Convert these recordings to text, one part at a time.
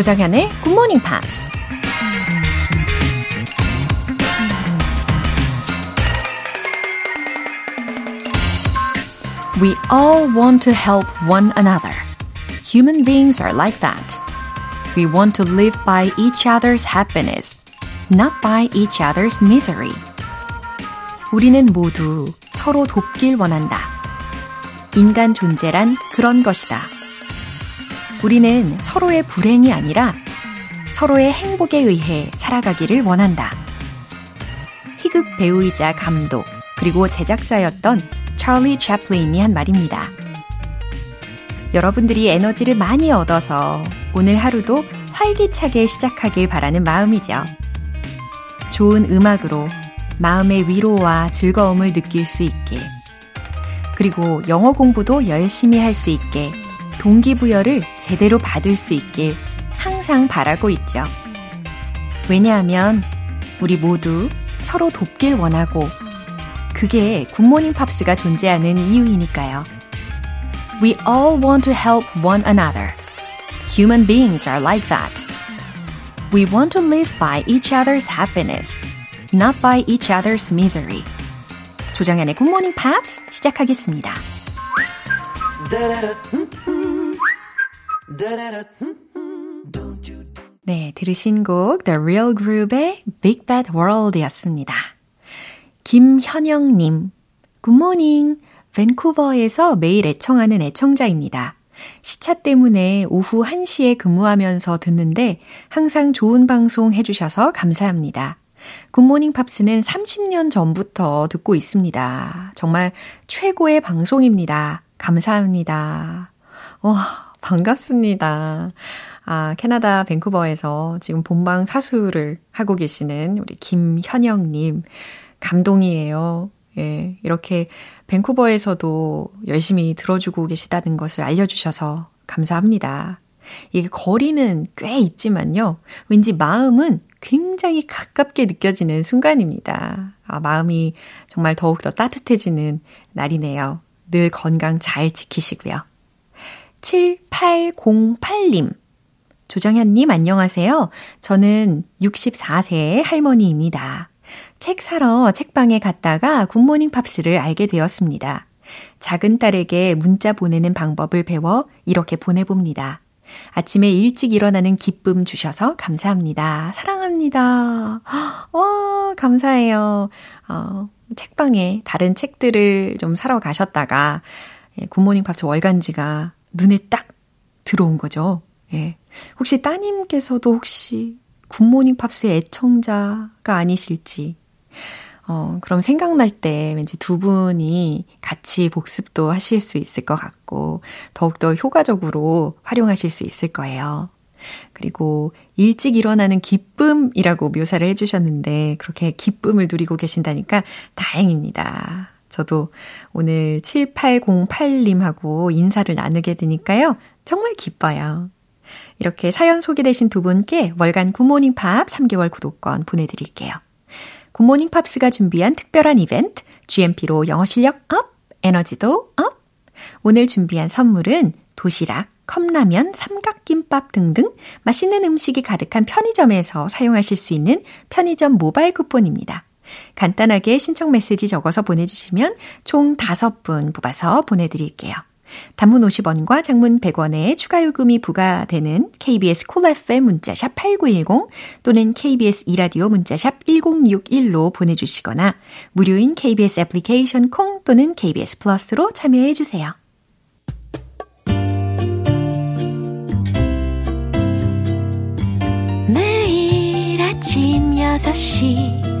조정현의 Good Morning Pops. We all want to help one another. Human beings are like that. We want to live by each other's happiness, not by each other's misery. 우리는 모두 서로 돕길 원한다. 인간 존재란 그런 것이다. 우리는 서로의 불행이 아니라 서로의 행복에 의해 살아가기를 원한다. 희극 배우이자 감독, 그리고 제작자였던 찰리 채플린이 한 말입니다. 여러분들이 에너지를 많이 얻어서 오늘 하루도 활기차게 시작하길 바라는 마음이죠. 좋은 음악으로 마음의 위로와 즐거움을 느낄 수 있게, 그리고 영어 공부도 열심히 할 수 있게, 동기부여를 제대로 받을 수 있길 항상 바라고 있죠. 왜냐하면 우리 모두 서로 돕길 원하고 그게 굿모닝 팝스가 존재하는 이유이니까요. We all want to help one another. Human beings are like that. We want to live by each other's happiness, not by each other's misery. 조정현의 굿모닝 팝스 시작하겠습니다. 네, 들으신 곡 The Real Group의 Big Bad World이었습니다. 김현영님, 굿모닝. 밴쿠버에서 매일 애청하는 애청자입니다. 시차 때문에 오후 1시에 근무하면서 듣는데 항상 좋은 방송 해주셔서 감사합니다. 굿모닝 팝스는 30년 전부터 듣고 있습니다. 정말 최고의 방송입니다. 감사합니다. 와, 반갑습니다. 아, 캐나다 밴쿠버에서 지금 본방 사수를 하고 계시는 우리 김현영님. 감동이에요. 예, 이렇게 밴쿠버에서도 열심히 들어주고 계시다는 것을 알려주셔서 감사합니다. 이게 거리는 꽤 있지만요. 왠지 마음은 굉장히 가깝게 느껴지는 순간입니다. 아, 마음이 정말 더욱더 따뜻해지는 날이네요. 늘 건강 잘 지키시고요. 7808님. 조정현님 안녕하세요. 저는 64세의 할머니입니다. 책 사러 책방에 갔다가 굿모닝 팝스를 알게 되었습니다. 작은 딸에게 문자 보내는 방법을 배워 이렇게 보내봅니다. 아침에 일찍 일어나는 기쁨 주셔서 감사합니다. 사랑합니다. 와, 감사해요. 어, 책방에 다른 책들을 좀 사러 가셨다가 예, 굿모닝 팝스 월간지가 눈에 딱 들어온 거죠. 예. 혹시 따님께서도 혹시 굿모닝 팝스의 애청자가 아니실지 어, 그럼 생각날 때 왠지 두 분이 같이 복습도 하실 수 있을 것 같고, 더욱더 효과적으로 활용하실 수 있을 거예요. 그리고 일찍 일어나는 기쁨이라고 묘사를 해주셨는데, 그렇게 기쁨을 누리고 계신다니까 다행입니다. 저도 오늘 7808님하고 인사를 나누게 되니까요. 정말 기뻐요. 이렇게 사연 소개되신 두 분께 월간 굿모닝 팝 3개월 구독권 보내드릴게요. 굿모닝 팝스가 준비한 특별한 이벤트, GMP로 영어 실력 up, 에너지도 up. 오늘 준비한 선물은 도시락, 컵라면, 삼각김밥 등등 맛있는 음식이 가득한 편의점에서 사용하실 수 있는 편의점 모바일 쿠폰입니다. 간단하게 신청 메시지 적어서 보내주시면 총 5분 뽑아서 보내드릴게요. 단문 50원과 장문 100원의 추가 요금이 부과되는 KBS cool FM 문자샵 8910 또는 KBS 이라디오 문자샵 1061로 보내주시거나 무료인 KBS 애플리케이션 콩 또는 KBS 플러스로 참여해 주세요. 매일 아침 6시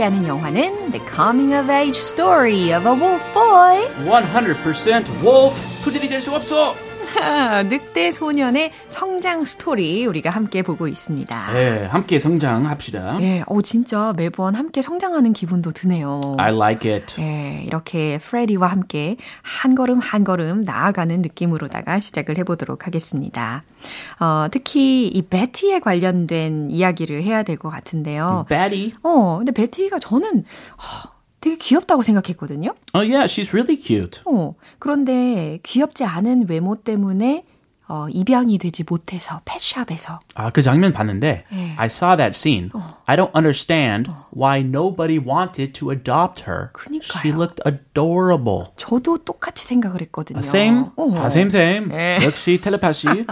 함께하는 영화는 The Coming of Age Story of a Wolf Boy. 100% wolf. 그들이 될 수 없어. 늑대 소년의 성장 스토리 우리가 함께 보고 있습니다. 네, 함께 성장합시다. 예, 오 진짜 매번 함께 성장하는 기분도 드네요. I like it. 예, 이렇게 프레디와 함께 한 걸음 한 걸음 나아가는 느낌으로다가 시작을 해보도록 하겠습니다. 어, 특히 이 베티에 관련된 이야기를 해야 될 것 같은데요. Betty. 어, 근데 베티가 저는 어, 되게 귀엽다고 생각했거든요. Oh yeah, she's really cute. 어, 그런데 귀엽지 않은 외모 때문에 어, 입양이 되지 못해서 펫샵에서 아, 그 장면 봤는데 예. I saw that scene. I don't understand why nobody wanted to adopt her. 그니까요. She looked adorable. 저도 똑같이 생각을 했거든요. Same? 어. 아, same same. 예. 역시 텔레파시.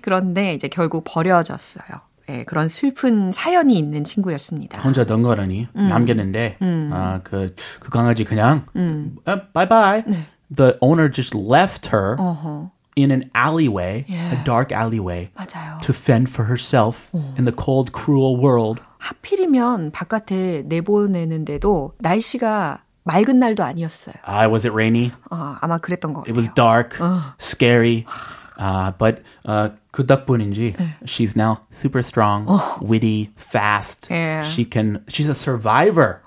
그런데 이제 결국 버려졌어요. 예, 그런 슬픈 사연이 있는 친구였습니다. 혼자 덩거러니 음. 남겼는데 아, 그, 그 강아지 그냥 음. 아, bye bye. 네. The owner just left her 어허, in an alleyway, Yeah. a dark alleyway, 맞아요. to fend for herself in the cold, cruel world. 하필이면 바깥에 내보내는데도 날씨가 맑은 날도 아니었어요. Uh, was it rainy? 어, 아마 그랬던 것 It 같아요. was dark, scary. Uh, but uh, 그 덕분인지 she's now super strong, witty, fast. Yeah. She can. She's a survivor.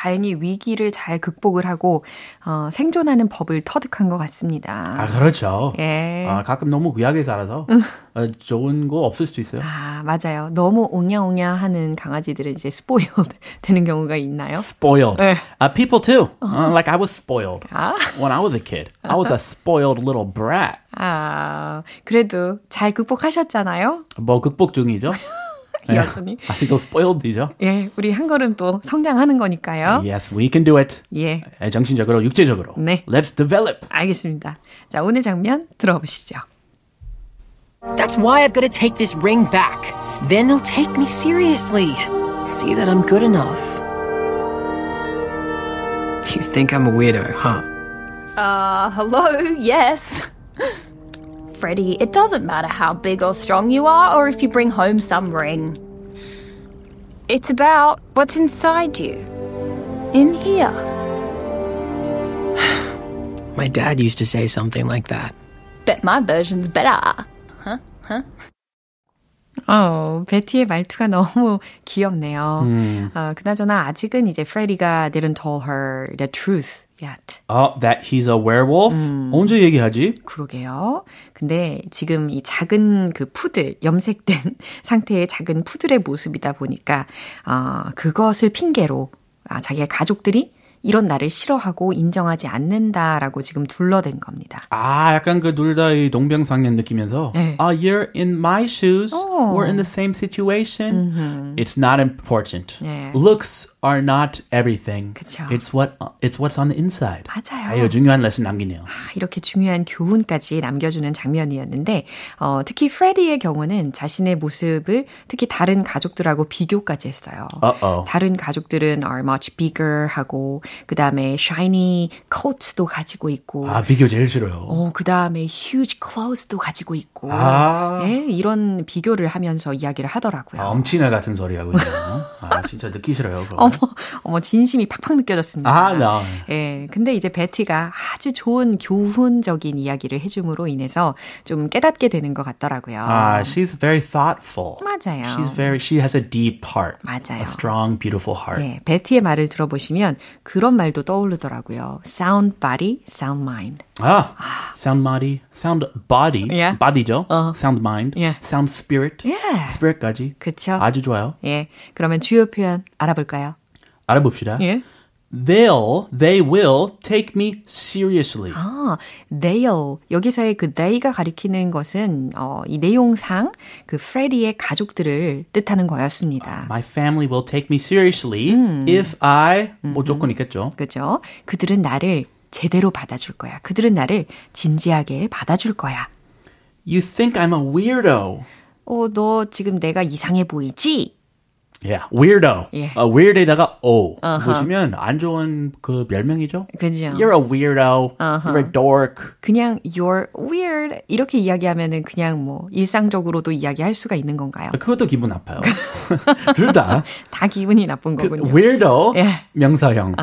다행히 위기를 잘 극복을 하고 어, 생존하는 법을 터득한 것 같습니다. 아 그렇죠. 예. 아, 가끔 너무 구약에 살아서 어, 좋은 거 없을 수도 있어요. 아, 맞아요. 너무 옹냐옹냐 하는 강아지들은 이제 스포일드 되는 경우가 있나요? Spoiled. 예. Uh, people too. Uh, like I was spoiled 아, when I was a kid. I was a spoiled little brat. 아, 그래도 잘 극복하셨잖아요. 뭐 극복 중이죠. 여전히. 아직도 spoiled이죠. 예, 우리 한 걸음 또 성장하는 거니까요. Yes, we can do it. 예, 에, 정신적으로, 육체적으로. 네. Let's develop. 알겠습니다. 자, 오늘 장면 들어보시죠. That's why I've got to take this ring back. Then they'll take me seriously. See that I'm good enough. You think I'm a weirdo, huh? Uh, hello, yes. Freddie, it doesn't matter how big or strong you are or if you bring home some ring. It's about what's inside you. In here. My dad used to say something like that. Bet my version's better. 어, 베티의 말투가 너무 귀엽네요. 어, 그나저나 아직은 이제 프레디가 didn't tell her the truth Yet. Oh, that he's a werewolf? 언제 얘기하지? 그러게요. 근데 지금 이 작은 그 푸들, 염색된 상태의 작은 푸들의 모습이다 보니까, 어, 그것을 핑계로, 아, 자기의 가족들이 이런 나를 싫어하고 인정하지 않는다라고 지금 둘러댄 겁니다. 아, 약간 그 둘 다 이 동병상련 느끼면서 네. 아, you're in my shoes. 어. We're in the same situation. It's not important. 네. Looks are not everything. 그쵸. It's what it's what's on the inside. 맞아요. 아유, 중요한 레슨 남기네요. 아, 이렇게 중요한 교훈까지 남겨주는 장면이었는데, 어, 특히 프레디의 경우는 자신의 모습을 특히 다른 가족들하고 비교까지 했어요. Uh-oh. 다른 가족들은 are much bigger 하고, 그 다음에 shiny coats도 가지고 있고, 아, 비교 제일 싫어요. 어, 그 다음에 huge clothes도 가지고 있고, 아. 예, 이런 비교를 하면서 이야기를 하더라고요. 아, 엄친아 같은 소리 하고 있네요. 아, 진짜 듣기 싫어요. 그거. 어머, 어머, 진심이 팍팍 느껴졌습니다. 아, 나. 예, 근데 이제 베티가 아주 좋은 교훈적인 이야기를 해줌으로 인해서 좀 깨닫게 되는 것 같더라고요. 아, she's very thoughtful. 맞아요. She's very she has a deep heart. 맞아요. A strong, beautiful heart. 예, 베티의 말을 들어보시면 그런 말도 떠오르더라고요. Sound body, sound mind. 아, sound body, sound body, Yeah. body죠. Sound mind, Yeah. sound spirit, Yeah. spirit까지. 그쵸? 아주 좋아요. 예, 그러면 주요 표현 알아볼까요? 알아봅시다. 예. They'll, they will take me seriously. 아, they'll. 여기서의 그 they가 가리키는 것은, 어, 이 내용상 그 프레디의 가족들을 뜻하는 거였습니다. My family will take me seriously if I 뭐 조건 있겠죠. 그죠? 그들은 나를 제대로 받아줄 거야. 그들은 나를 진지하게 받아줄 거야. You think I'm a weirdo. 어, 너 지금 내가 이상해 보이지? Yeah, weirdo. 예. 어, weird에다가 o 보시면 안 좋은 그 별명이죠. 그죠. You're a weirdo. You're a dork. 그냥 you're weird 이렇게 이야기하면은 그냥 뭐 일상적으로도 이야기할 수가 있는 건가요? 그것도 기분 나빠요. 둘 다. 다 기분이 나쁜 그 거군요. weirdo 예. 명사형,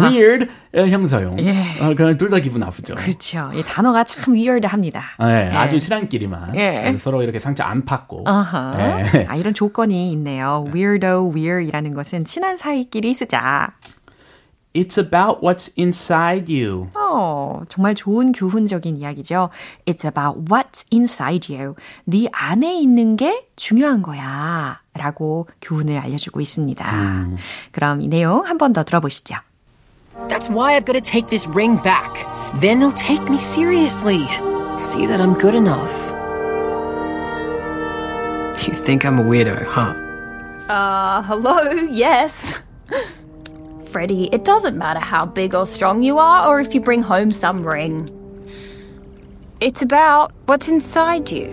weird 어, 형사형. 예. 어, 그럼 둘다 기분 나쁘죠. 그렇죠. 이 단어가 참 weird합니다. 네, 아주 친한끼리만 예. 서로 이렇게 상처 안 받고. 예. 아, 이런 조건이 있네요. weirdo, weird이라는 것은 친한 사이끼리 쓰자. It's about what's inside you. 어, 정말 좋은 교훈적인 이야기죠. It's about what's inside you. 네 안에 있는 게 중요한 거야. 라고 교훈을 알려주고 있습니다. 그럼 이 내용 한 번 더 들어보시죠. That's why I've got to take this ring back. Then they'll take me seriously. See that I'm good enough. You think I'm a weirdo, huh? Uh, hello, yes. Freddy, it doesn't matter how big or strong you are or if you bring home some ring. It's about what's inside you.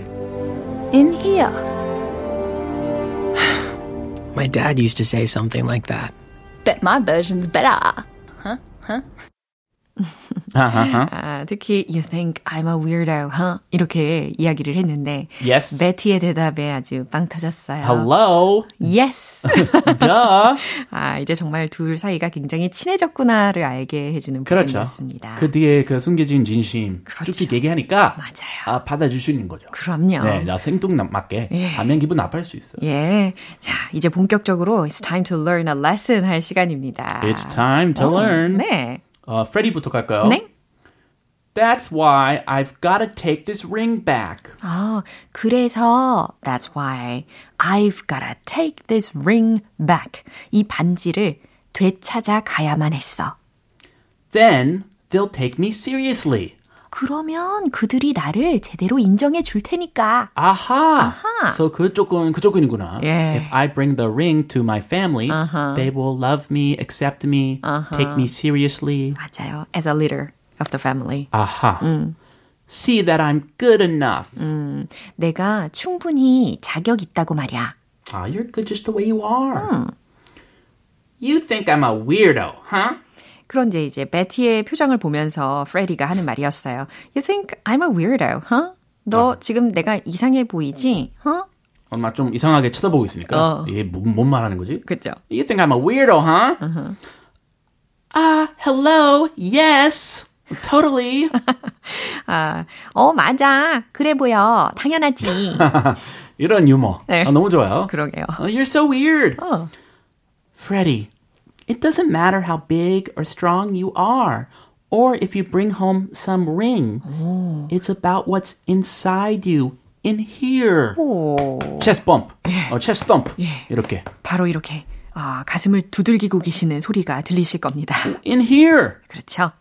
In here. My dad used to say something like that. Bet my version's better. 아 하하. 아, 특히 you think I'm a weirdo, huh? 이렇게 이야기를 했는데 Yes. 베티의 대답에 아주 빵 터졌어요. Hello. Yes. Duh. 아, 이제 정말 둘 사이가 굉장히 친해졌구나를 알게 해주는 그렇죠. 부분이었습니다. 그 뒤에 그 숨겨진 진심 그렇죠. 쭉쭉 얘기하니까 맞아요. 아, 받아줄 수 있는 거죠. 그럼요. 네, 나 생뚱맞게 예. 하면 기분 나빠할 수 있어요. 예. 자, 이제 본격적으로 It's time to learn a lesson 할 시간입니다. It's time to 어, learn. 네. 어, 프레디부터 갈까요? 네. That's why I've got to take this ring back. 아, 그래서 that's why I've gotta take this ring back. 이 반지를 되찾아 가야만 했어. Then they'll take me seriously. 그러면 그들이 나를 제대로 인정해 줄 테니까. 아하. So 그 조건 그 조건이구나. 예. If I bring the ring to my family, they will love me, accept me, take me seriously. 맞아요. As a leader of the family. 아하. See that I'm good enough. 내가 충분히 자격 있다고 말이야. Ah, you're good just the way you are. You think I'm a weirdo, huh? 그런데 이제 베티의 표정을 보면서 프레디가 하는 말이었어요. You think I'm a weirdo, huh? 너 지금 내가 이상해 보이지? huh? 엄마 좀 이상하게 쳐다보고 있으니까 어. 이게 뭔, 뭔 말하는 거지? 그죠? You think I'm a weirdo, huh? Ah, hello, yes, totally. 아, 어, 맞아. 그래 보여. 당연하지. 이런 유머. 네. 아, 너무 좋아요. 그러게요. Oh, you're so weird. 어. Freddie, it doesn't matter how big or strong you are, or if you bring home some ring. It's about what's inside you, in here. 오, chest bump, 어, chest thump. 이렇게. 바로 이렇게 아, 가슴을 두들기고 계시는 소리가 들리실 겁니다. In here. 그렇죠.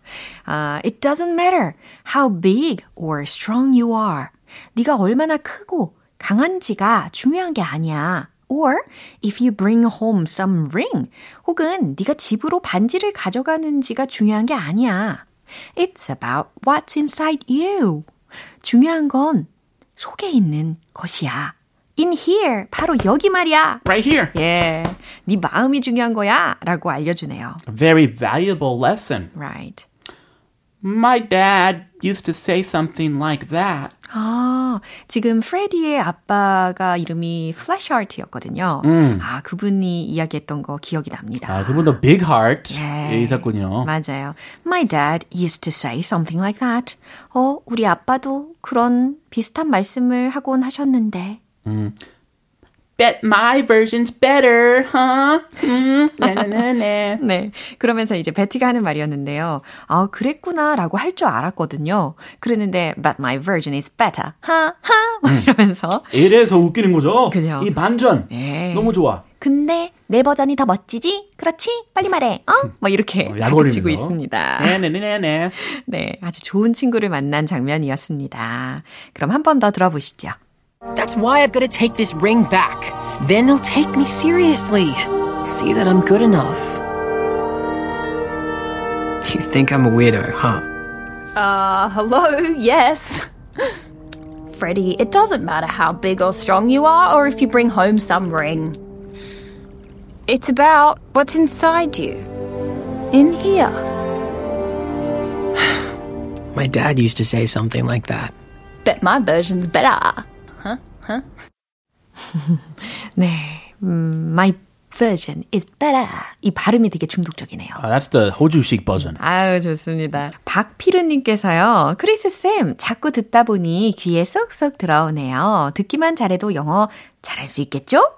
아, it doesn't matter how big or strong you are. 네가 얼마나 크고 강한지가 중요한 게 아니야. Or if you bring home some ring. 혹은 네가 집으로 반지를 가져가는지가 중요한 게 아니야. It's about what's inside you. 중요한 건 속에 있는 것이야. In here. 바로 여기 말이야. Right here. 예. 네 마음이 중요한 거야. 라고 알려주네요. A very valuable lesson. Right. My dad used to say something like that. 아, 지금 프레디의 아빠가 이름이 플래시하트였거든요. 아, 그분이 이야기했던 거 기억이 납니다. 아, 그분도 big heart 예. 있었군요. 맞아요. My dad used to say something like that. 어, 우리 아빠도 그런 비슷한 말씀을 하곤 하셨는데. Bet my version's better, huh? 음, 나나나나. 네. 그러면서 이제 베티가 하는 말이었는데요. 아, 그랬구나 라고 할 줄 알았거든요. 그랬는데, but my version is better. 하, 하. 막 이러면서. 이래서 웃기는 거죠? 그죠. 이 반전. 예. 너무 좋아. 근데 내 버전이 더 멋지지? 그렇지? 빨리 말해. 어? 뭐 이렇게 어, 야구치고 약올리면서. 있습니다. 네네네네. 네, 아주 좋은 친구를 만난 장면이었습니다. 그럼 한 번 더 들어보시죠. That's why I've got to take this ring back. Then they'll take me seriously. See that I'm good enough. You think I'm a weirdo, huh? Uh, hello, yes. Freddy, it doesn't matter how big or strong you are or if you bring home some ring. It's about what's inside you. In here. My dad used to say something like that. Bet my version's better. 네, 음, my version is better. 이 발음이 되게 중독적이네요. Uh, that's the 호주식 버전. 아유, 좋습니다. 박피르님께서요, 크리스쌤, 자꾸 듣다 보니 귀에 쏙쏙 들어오네요. 듣기만 잘해도 영어 잘할 수 있겠죠?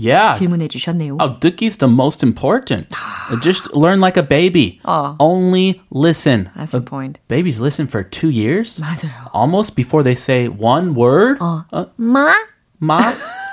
Yeah. 질문해 주셨네요. Oh, Dookie's the most important. Uh, Just learn like a baby. Oh. Only listen. That's the Uh, point. Babies listen for two years. 맞아요. Almost before they say one word. 어, 마? 마?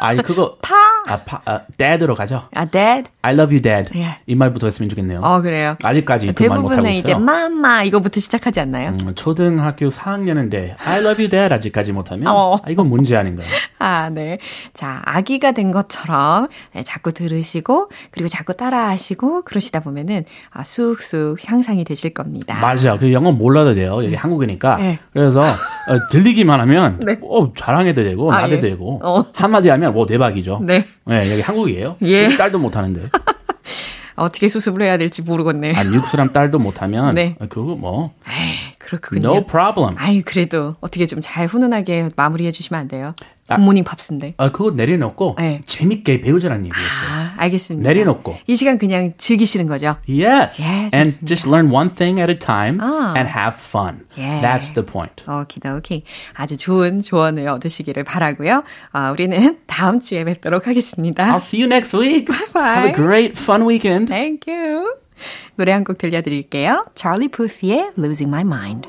아니, 그거. 파? 아, 파, 아, dad으로 가죠. 아, dad? I love you, dad. 예. 이 말부터 했으면 좋겠네요. 어, 그래요. 아직까지 그 대부분은. 이제 마마 이거부터 시작하지 않나요? 음, 초등학교 4학년인데 I love you, dad 아직까지 못하면 어. 아, 이건 문제 아닌가요? 아, 네. 자, 아기가 된 것처럼 네, 자꾸 들으시고 그리고 자꾸 따라하시고 그러시다 보면은 아, 쑥쑥 향상이 되실 겁니다. 맞아. 그 영어 몰라도 돼요. 여기 한국이니까. 네. 그래서 어, 들리기만 하면 어, 자랑해도 되고 아, 나도 예. 되고 어. 한마디 하면 뭐 대박이죠. 네. 네, 여기 한국이에요. 예. 딸도 못 하는데. 어떻게 수습을 해야 될지 모르겠네. 아, 미국 사람 딸도 못하면 네. 어, 그거 뭐 에이, 그렇군요. no problem. 아이, 그래도 어떻게 좀 잘 훈훈하게 마무리해 주시면 안 돼요? 굿모닝 팝스인데. 아, 그거 내려놓고 네. 재밌게 배우자는 얘기였어요. 아, 알겠습니다. 내려놓고. 이 시간 그냥 즐기시는 거죠? Yes. 예, and 좋습니다. just learn one thing at a time 아. and have fun. 예. That's the point. 오키도키. 아주 좋은 조언을 얻으시기를 바라고요. 아, 우리는 다음 주에 뵙도록 하겠습니다. I'll see you next week. bye. Have a great fun weekend. Thank you. 노래 한 곡 들려드릴게요. Charlie Puth의 Losing My Mind.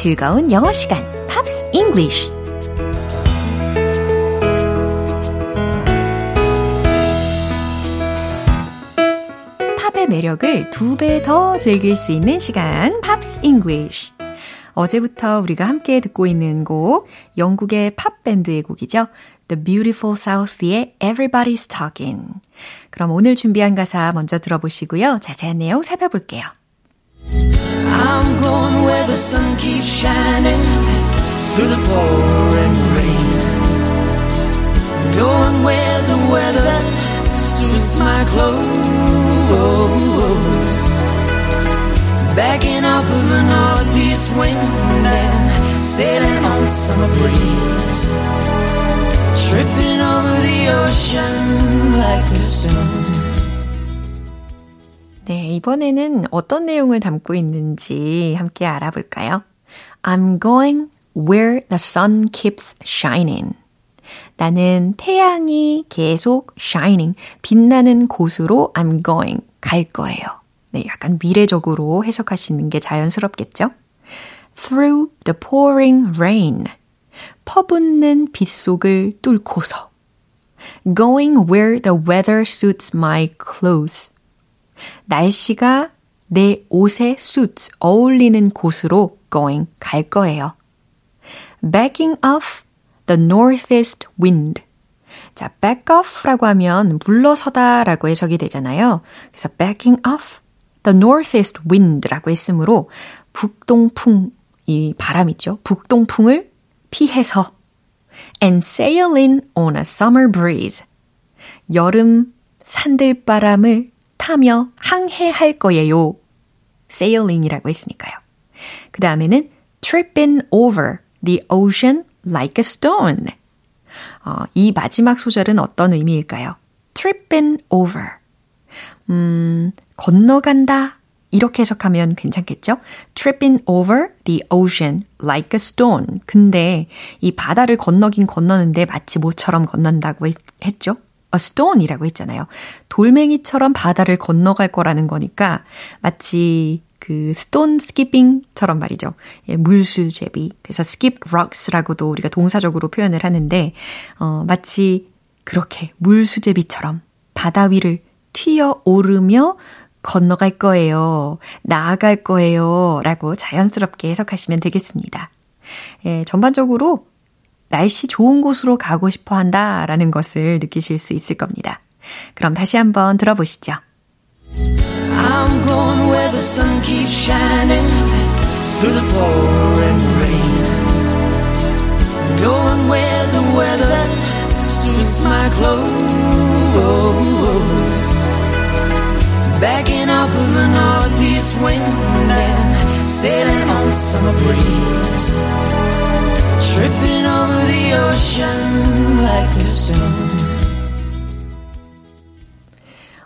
즐거운 영어 시간, Pops English. 팝의 매력을 두 배 더 즐길 수 있는 시간, Pops English. 어제부터 우리가 함께 듣고 있는 곡, 영국의 팝 밴드의 곡이죠. The Beautiful South의 Everybody's Talking. 그럼 오늘 준비한 가사 먼저 들어보시고요. 자세한 내용 살펴볼게요. I'm going where the sun keeps shining through the pouring rain. Going where the weather suits my clothes. Backing off of the northeast wind and sailing on summer breeze. Tripping over the ocean like a stone. 네, 이번에는 어떤 내용을 담고 있는지 함께 알아볼까요? I'm going where the sun keeps shining. 나는 태양이 계속 shining, 빛나는 곳으로 I'm going, 갈 거예요. 네, 약간 미래적으로 해석하시는 게 자연스럽겠죠? Through the pouring rain. 퍼붓는 빗속을 뚫고서. Going where the weather suits my clothes. 날씨가 내 옷에 suits, 어울리는 곳으로 going, 갈 거예요. Backing off the northeast wind. 자, back off라고 하면 물러서다 라고 해석이 되잖아요. 그래서 backing off the northeast wind라고 했으므로 북동풍, 이 바람 있죠? 북동풍을 피해서 and sailing on a summer breeze. 여름 산들바람을 타며 항해할 거예요. sailing이라고 했으니까요. 그 다음에는 tripping over the ocean like a stone. 어, 이 마지막 소절은 어떤 의미일까요? tripping over. 음, 건너간다. 이렇게 해석하면 괜찮겠죠? tripping over the ocean like a stone. 근데 이 바다를 건너긴 건너는데 마치 모처럼 건넌다고 했, 했죠? Stone이라고 했잖아요. 돌멩이처럼 바다를 건너갈 거라는 거니까 마치 그 stone skipping처럼 말이죠. 예, 물수제비. 그래서 skip rocks라고도 우리가 동사적으로 표현을 하는데 어, 마치 그렇게 물수제비처럼 바다 위를 튀어 오르며 건너갈 거예요. 나아갈 거예요. 라고 자연스럽게 해석하시면 되겠습니다. 예, 전반적으로 날씨 좋은 곳으로 가고 싶어 한다 라는 것을 느끼실 수 있을 겁니다. 그럼 다시 한번 들어보시죠. I'm going where the sun keeps shining through the pouring rain. Going where the weather suits my clothes. Backing off of the northeast wind and sailing on summer breeze. Tripping over the ocean like a stone.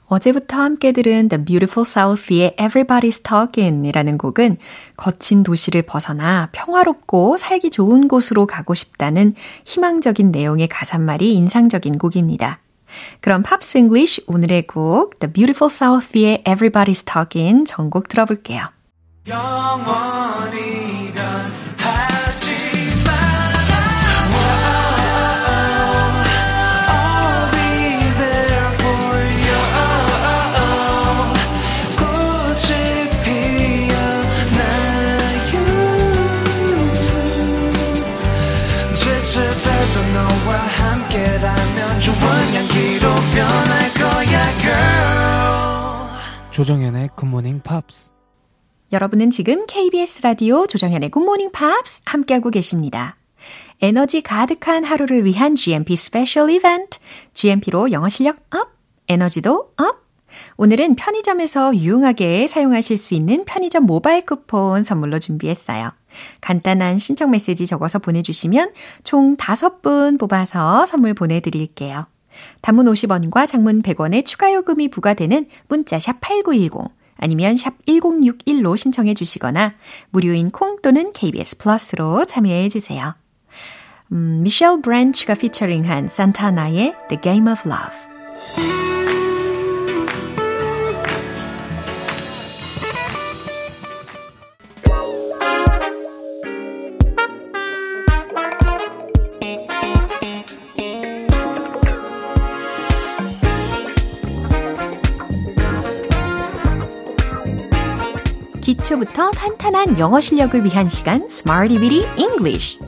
어제부터 함께 들은 The Beautiful South의 Everybody's Talking 이라는 곡은 거친 도시를 벗어나 평화롭고 살기 좋은 곳으로 가고 싶다는 희망적인 내용의 가사말이 인상적인 곡입니다. 그럼 Pops English 오늘의 곡 The Beautiful South의 Everybody's Talking 전곡 들어볼게요. 영원히 조정현의 굿모닝 팝스 여러분은 지금 KBS 라디오 조정현의 굿모닝 팝스 함께하고 계십니다. 에너지 가득한 하루를 위한 GMP 스페셜 이벤트 GMP로 영어 실력 up, 에너지도 up 오늘은 편의점에서 유용하게 사용하실 수 있는 편의점 모바일 쿠폰 선물로 준비했어요. 간단한 신청 메시지 적어서 보내주시면 총 5분 뽑아서 선물 보내드릴게요. 단문 50원과 장문 100원의 추가 요금이 부과되는 문자 샵 8910 아니면 샵 1061로 신청해 주시거나 무료인 콩 또는 KBS 플러스로 참여해 주세요. 음, 미셸 브랜치가 피처링한 산타나의 The Game of Love 기초부터 탄탄한 영어 실력을 위한 시간 Smarty Bitty English.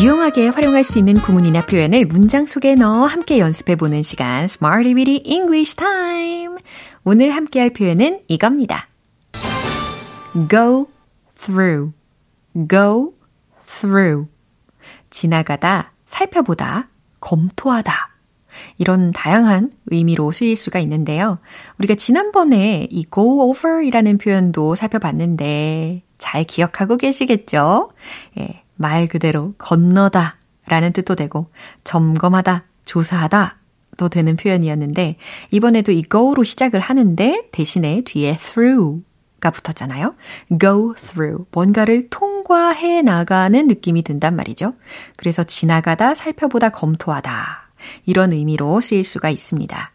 유용하게 활용할 수 있는 구문이나 표현을 문장 속에 넣어 함께 연습해 보는 시간 Smarty Bitty English Time. 오늘 함께 할 표현은 이겁니다. go through. Go through. 지나가다 살펴보다 검토하다. 이런 다양한 의미로 쓰일 수가 있는데요. 우리가 지난번에 이 go over 이라는 표현도 살펴봤는데 잘 기억하고 계시겠죠? 예, 말 그대로 건너다 라는 뜻도 되고 점검하다, 조사하다 도 되는 표현이었는데 이번에도 이 go로 시작을 하는데 대신에 뒤에 through 가 붙었잖아요. go through. 뭔가를 통 과해 나가는 느낌이 든단 말이죠. 그래서 지나가다, 살펴보다, 검토하다. 이런 의미로 쓰일 수가 있습니다.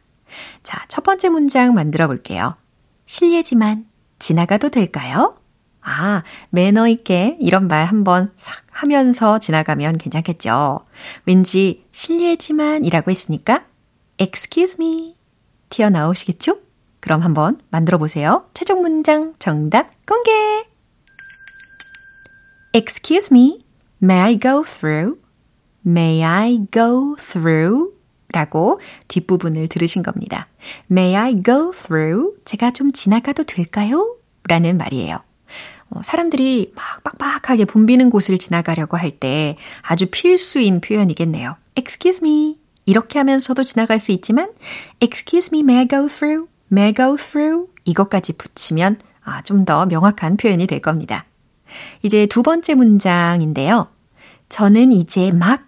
자, 첫 번째 문장 만들어 볼게요. 실례지만 지나가도 될까요? 아, 매너 있게 이런 말 한번 싹 하면서 지나가면 괜찮겠죠. 왠지 실례지만 이라고 했으니까 excuse me 튀어나오시겠죠? 그럼 한번 만들어 보세요. 최종 문장 정답 공개! Excuse me, may I go through? May I go through? 라고 뒷부분을 들으신 겁니다. May I go through? 제가 좀 지나가도 될까요? 라는 말이에요. 어, 사람들이 막 빡빡하게 붐비는 곳을 지나가려고 할 때 아주 필수인 표현이겠네요. Excuse me. 이렇게 하면서도 지나갈 수 있지만, Excuse me, may I go through? may go through 이것까지 붙이면 아, 좀더 명확한 표현이 될 겁니다. 이제 두 번째 문장인데요. 저는 이제 막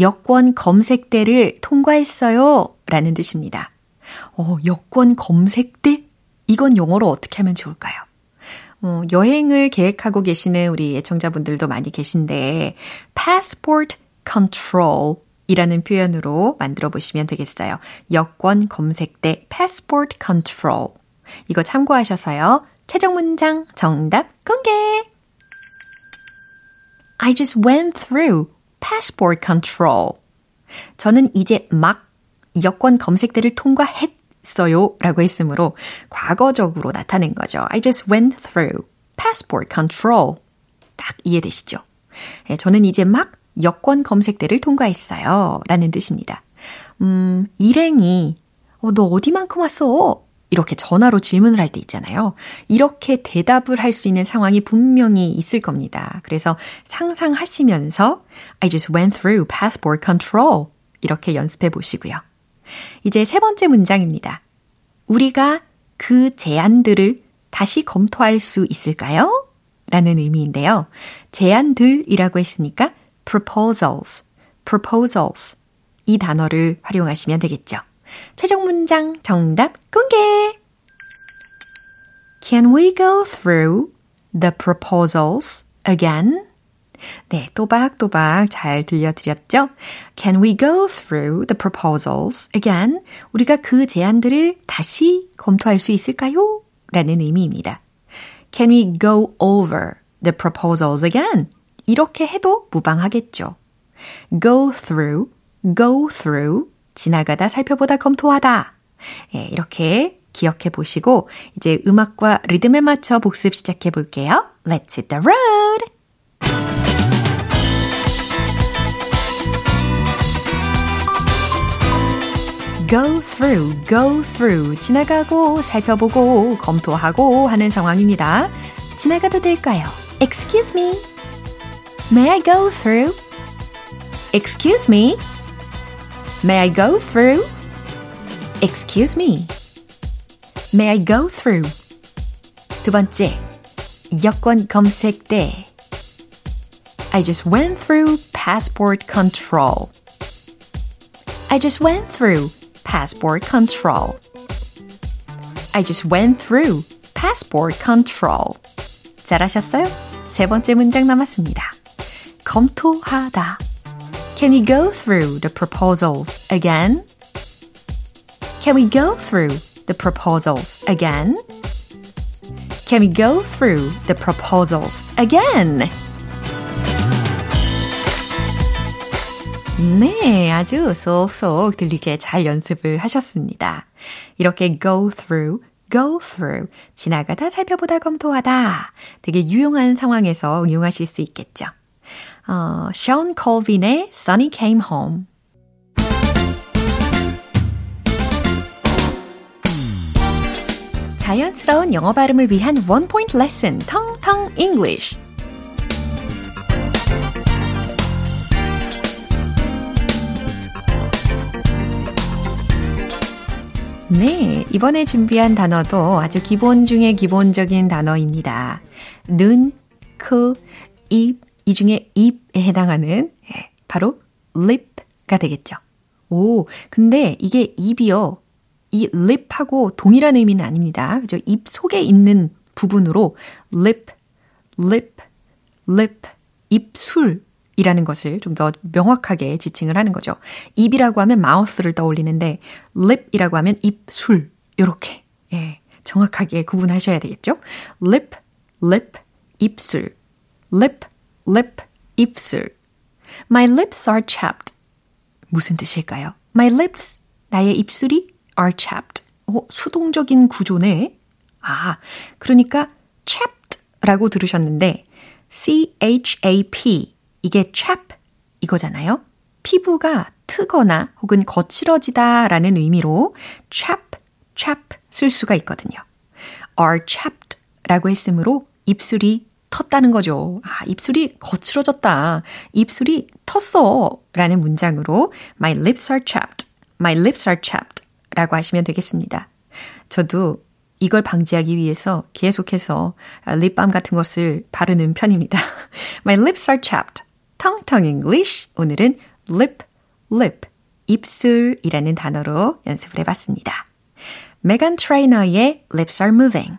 여권 검색대를 통과했어요. 라는 뜻입니다. 어, 여권 검색대? 이건 영어로 어떻게 하면 좋을까요? 어, 여행을 계획하고 계시는 우리 애청자분들도 많이 계신데, passport control 이라는 표현으로 만들어 보시면 되겠어요. 여권 검색대 passport control. 이거 참고하셔서요. 최종 문장 정답 공개! I just went through passport control. 저는 이제 막 여권 검색대를 통과했어요. 라고 했으므로 과거적으로 나타낸 거죠. I just went through passport control. 딱 이해되시죠? 네, 저는 이제 막 여권 검색대를 통과했어요. 라는 뜻입니다. 음, 일행이, 어, 너 어디만큼 왔어? 이렇게 전화로 질문을 할 때 있잖아요. 이렇게 대답을 할 수 있는 상황이 분명히 있을 겁니다. 그래서 상상하시면서 I just went through passport control. 이렇게 연습해 보시고요. 이제 세 번째 문장입니다. 우리가 그 제안들을 다시 검토할 수 있을까요? 라는 의미인데요. 제안들이라고 했으니까 proposals, proposals 이 단어를 활용하시면 되겠죠. 최종 문장 정답 공개! Can we go through the proposals again? 네, 또박또박 잘 들려드렸죠? Can we go through the proposals again? 우리가 그 제안들을 다시 검토할 수 있을까요? 라는 의미입니다. Can we go over the proposals again? 이렇게 해도 무방하겠죠. go through, go through, 지나가다, 살펴보다, 검토하다. 예, 이렇게 기억해 보시고 이제 음악과 리듬에 맞춰 복습 시작해 볼게요. Let's hit the road! go through, go through. 지나가고, 살펴보고, 검토하고 하는 상황입니다. 지나가도 될까요? Excuse me. May I go through? Excuse me. May I go through? Excuse me. May I go through? 두 번째, 여권 검색대. I just went through passport control. I just went through passport control. I just went through passport control. 잘하셨어요? 세 번째 문장 남았습니다. 검토하다. Can we go through the proposals again? Can we go through the proposals again? Can we go through the proposals again? 네, 아주 쏙쏙 들리게 잘 연습을 하셨습니다. 이렇게 go through, go through, 지나가다, 살펴보다, 검토하다. 되게 유용한 상황에서 응용하실 수 있겠죠. 어, Sean Colvin의 Sunny Came Home. 자연스러운 영어 발음을 위한 원 포인트 레슨, 텅텅 English. 네, 이번에 준비한 단어도 아주 기본 중에 기본적인 단어입니다. 눈, 코, 입, 이 중에 입에 해당하는 예, 바로 lip가 되겠죠. 오, 근데 이게 입이요. 이 lip하고 동일한 의미는 아닙니다. 그죠? 입 속에 있는 부분으로 lip, lip, lip, 입술 이라는 것을 좀 더 명확하게 지칭을 하는 거죠. 입이라고 하면 마우스를 떠올리는데 lip이라고 하면 입술 요렇게 예, 정확하게 구분하셔야 되겠죠. lip, lip, 입술, lip, lip, 입술. My lips are chapped. 무슨 뜻일까요? My lips, 나의 입술이 are chapped. 어, 수동적인 구조네. 아, 그러니까 chapped라고 들으셨는데 C-H-A-P 이게 chap 이거잖아요. 피부가 트거나 혹은 거칠어지다 라는 의미로 chap, chap 쓸 수가 있거든요. are chapped 라고 했으므로 입술이 텄다는 거죠. 아, 입술이 거칠어졌다. 입술이 텄어. 라는 문장으로 My lips are chapped. My lips are chapped. 라고 하시면 되겠습니다. 저도 이걸 방지하기 위해서 계속해서 립밤 같은 것을 바르는 편입니다. My lips are chapped. 텅텅 English. 오늘은 lip, lip, 입술이라는 단어로 연습을 해봤습니다. 메간 트레이너의 Lips are moving.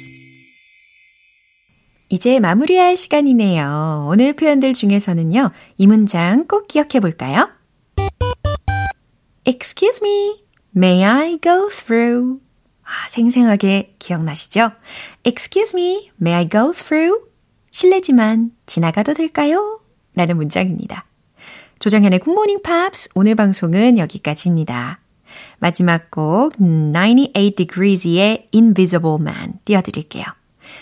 이제 마무리할 시간이네요. 오늘 표현들 중에서는요, 이 문장 꼭 기억해 볼까요? Excuse me, may I go through? 아, 생생하게 기억나시죠? Excuse me, may I go through? 실례지만 지나가도 될까요? 라는 문장입니다. 조정현의 굿모닝 팝스 오늘 방송은 여기까지입니다. 마지막 곡 98 Degrees의 Invisible Man 띄워드릴게요.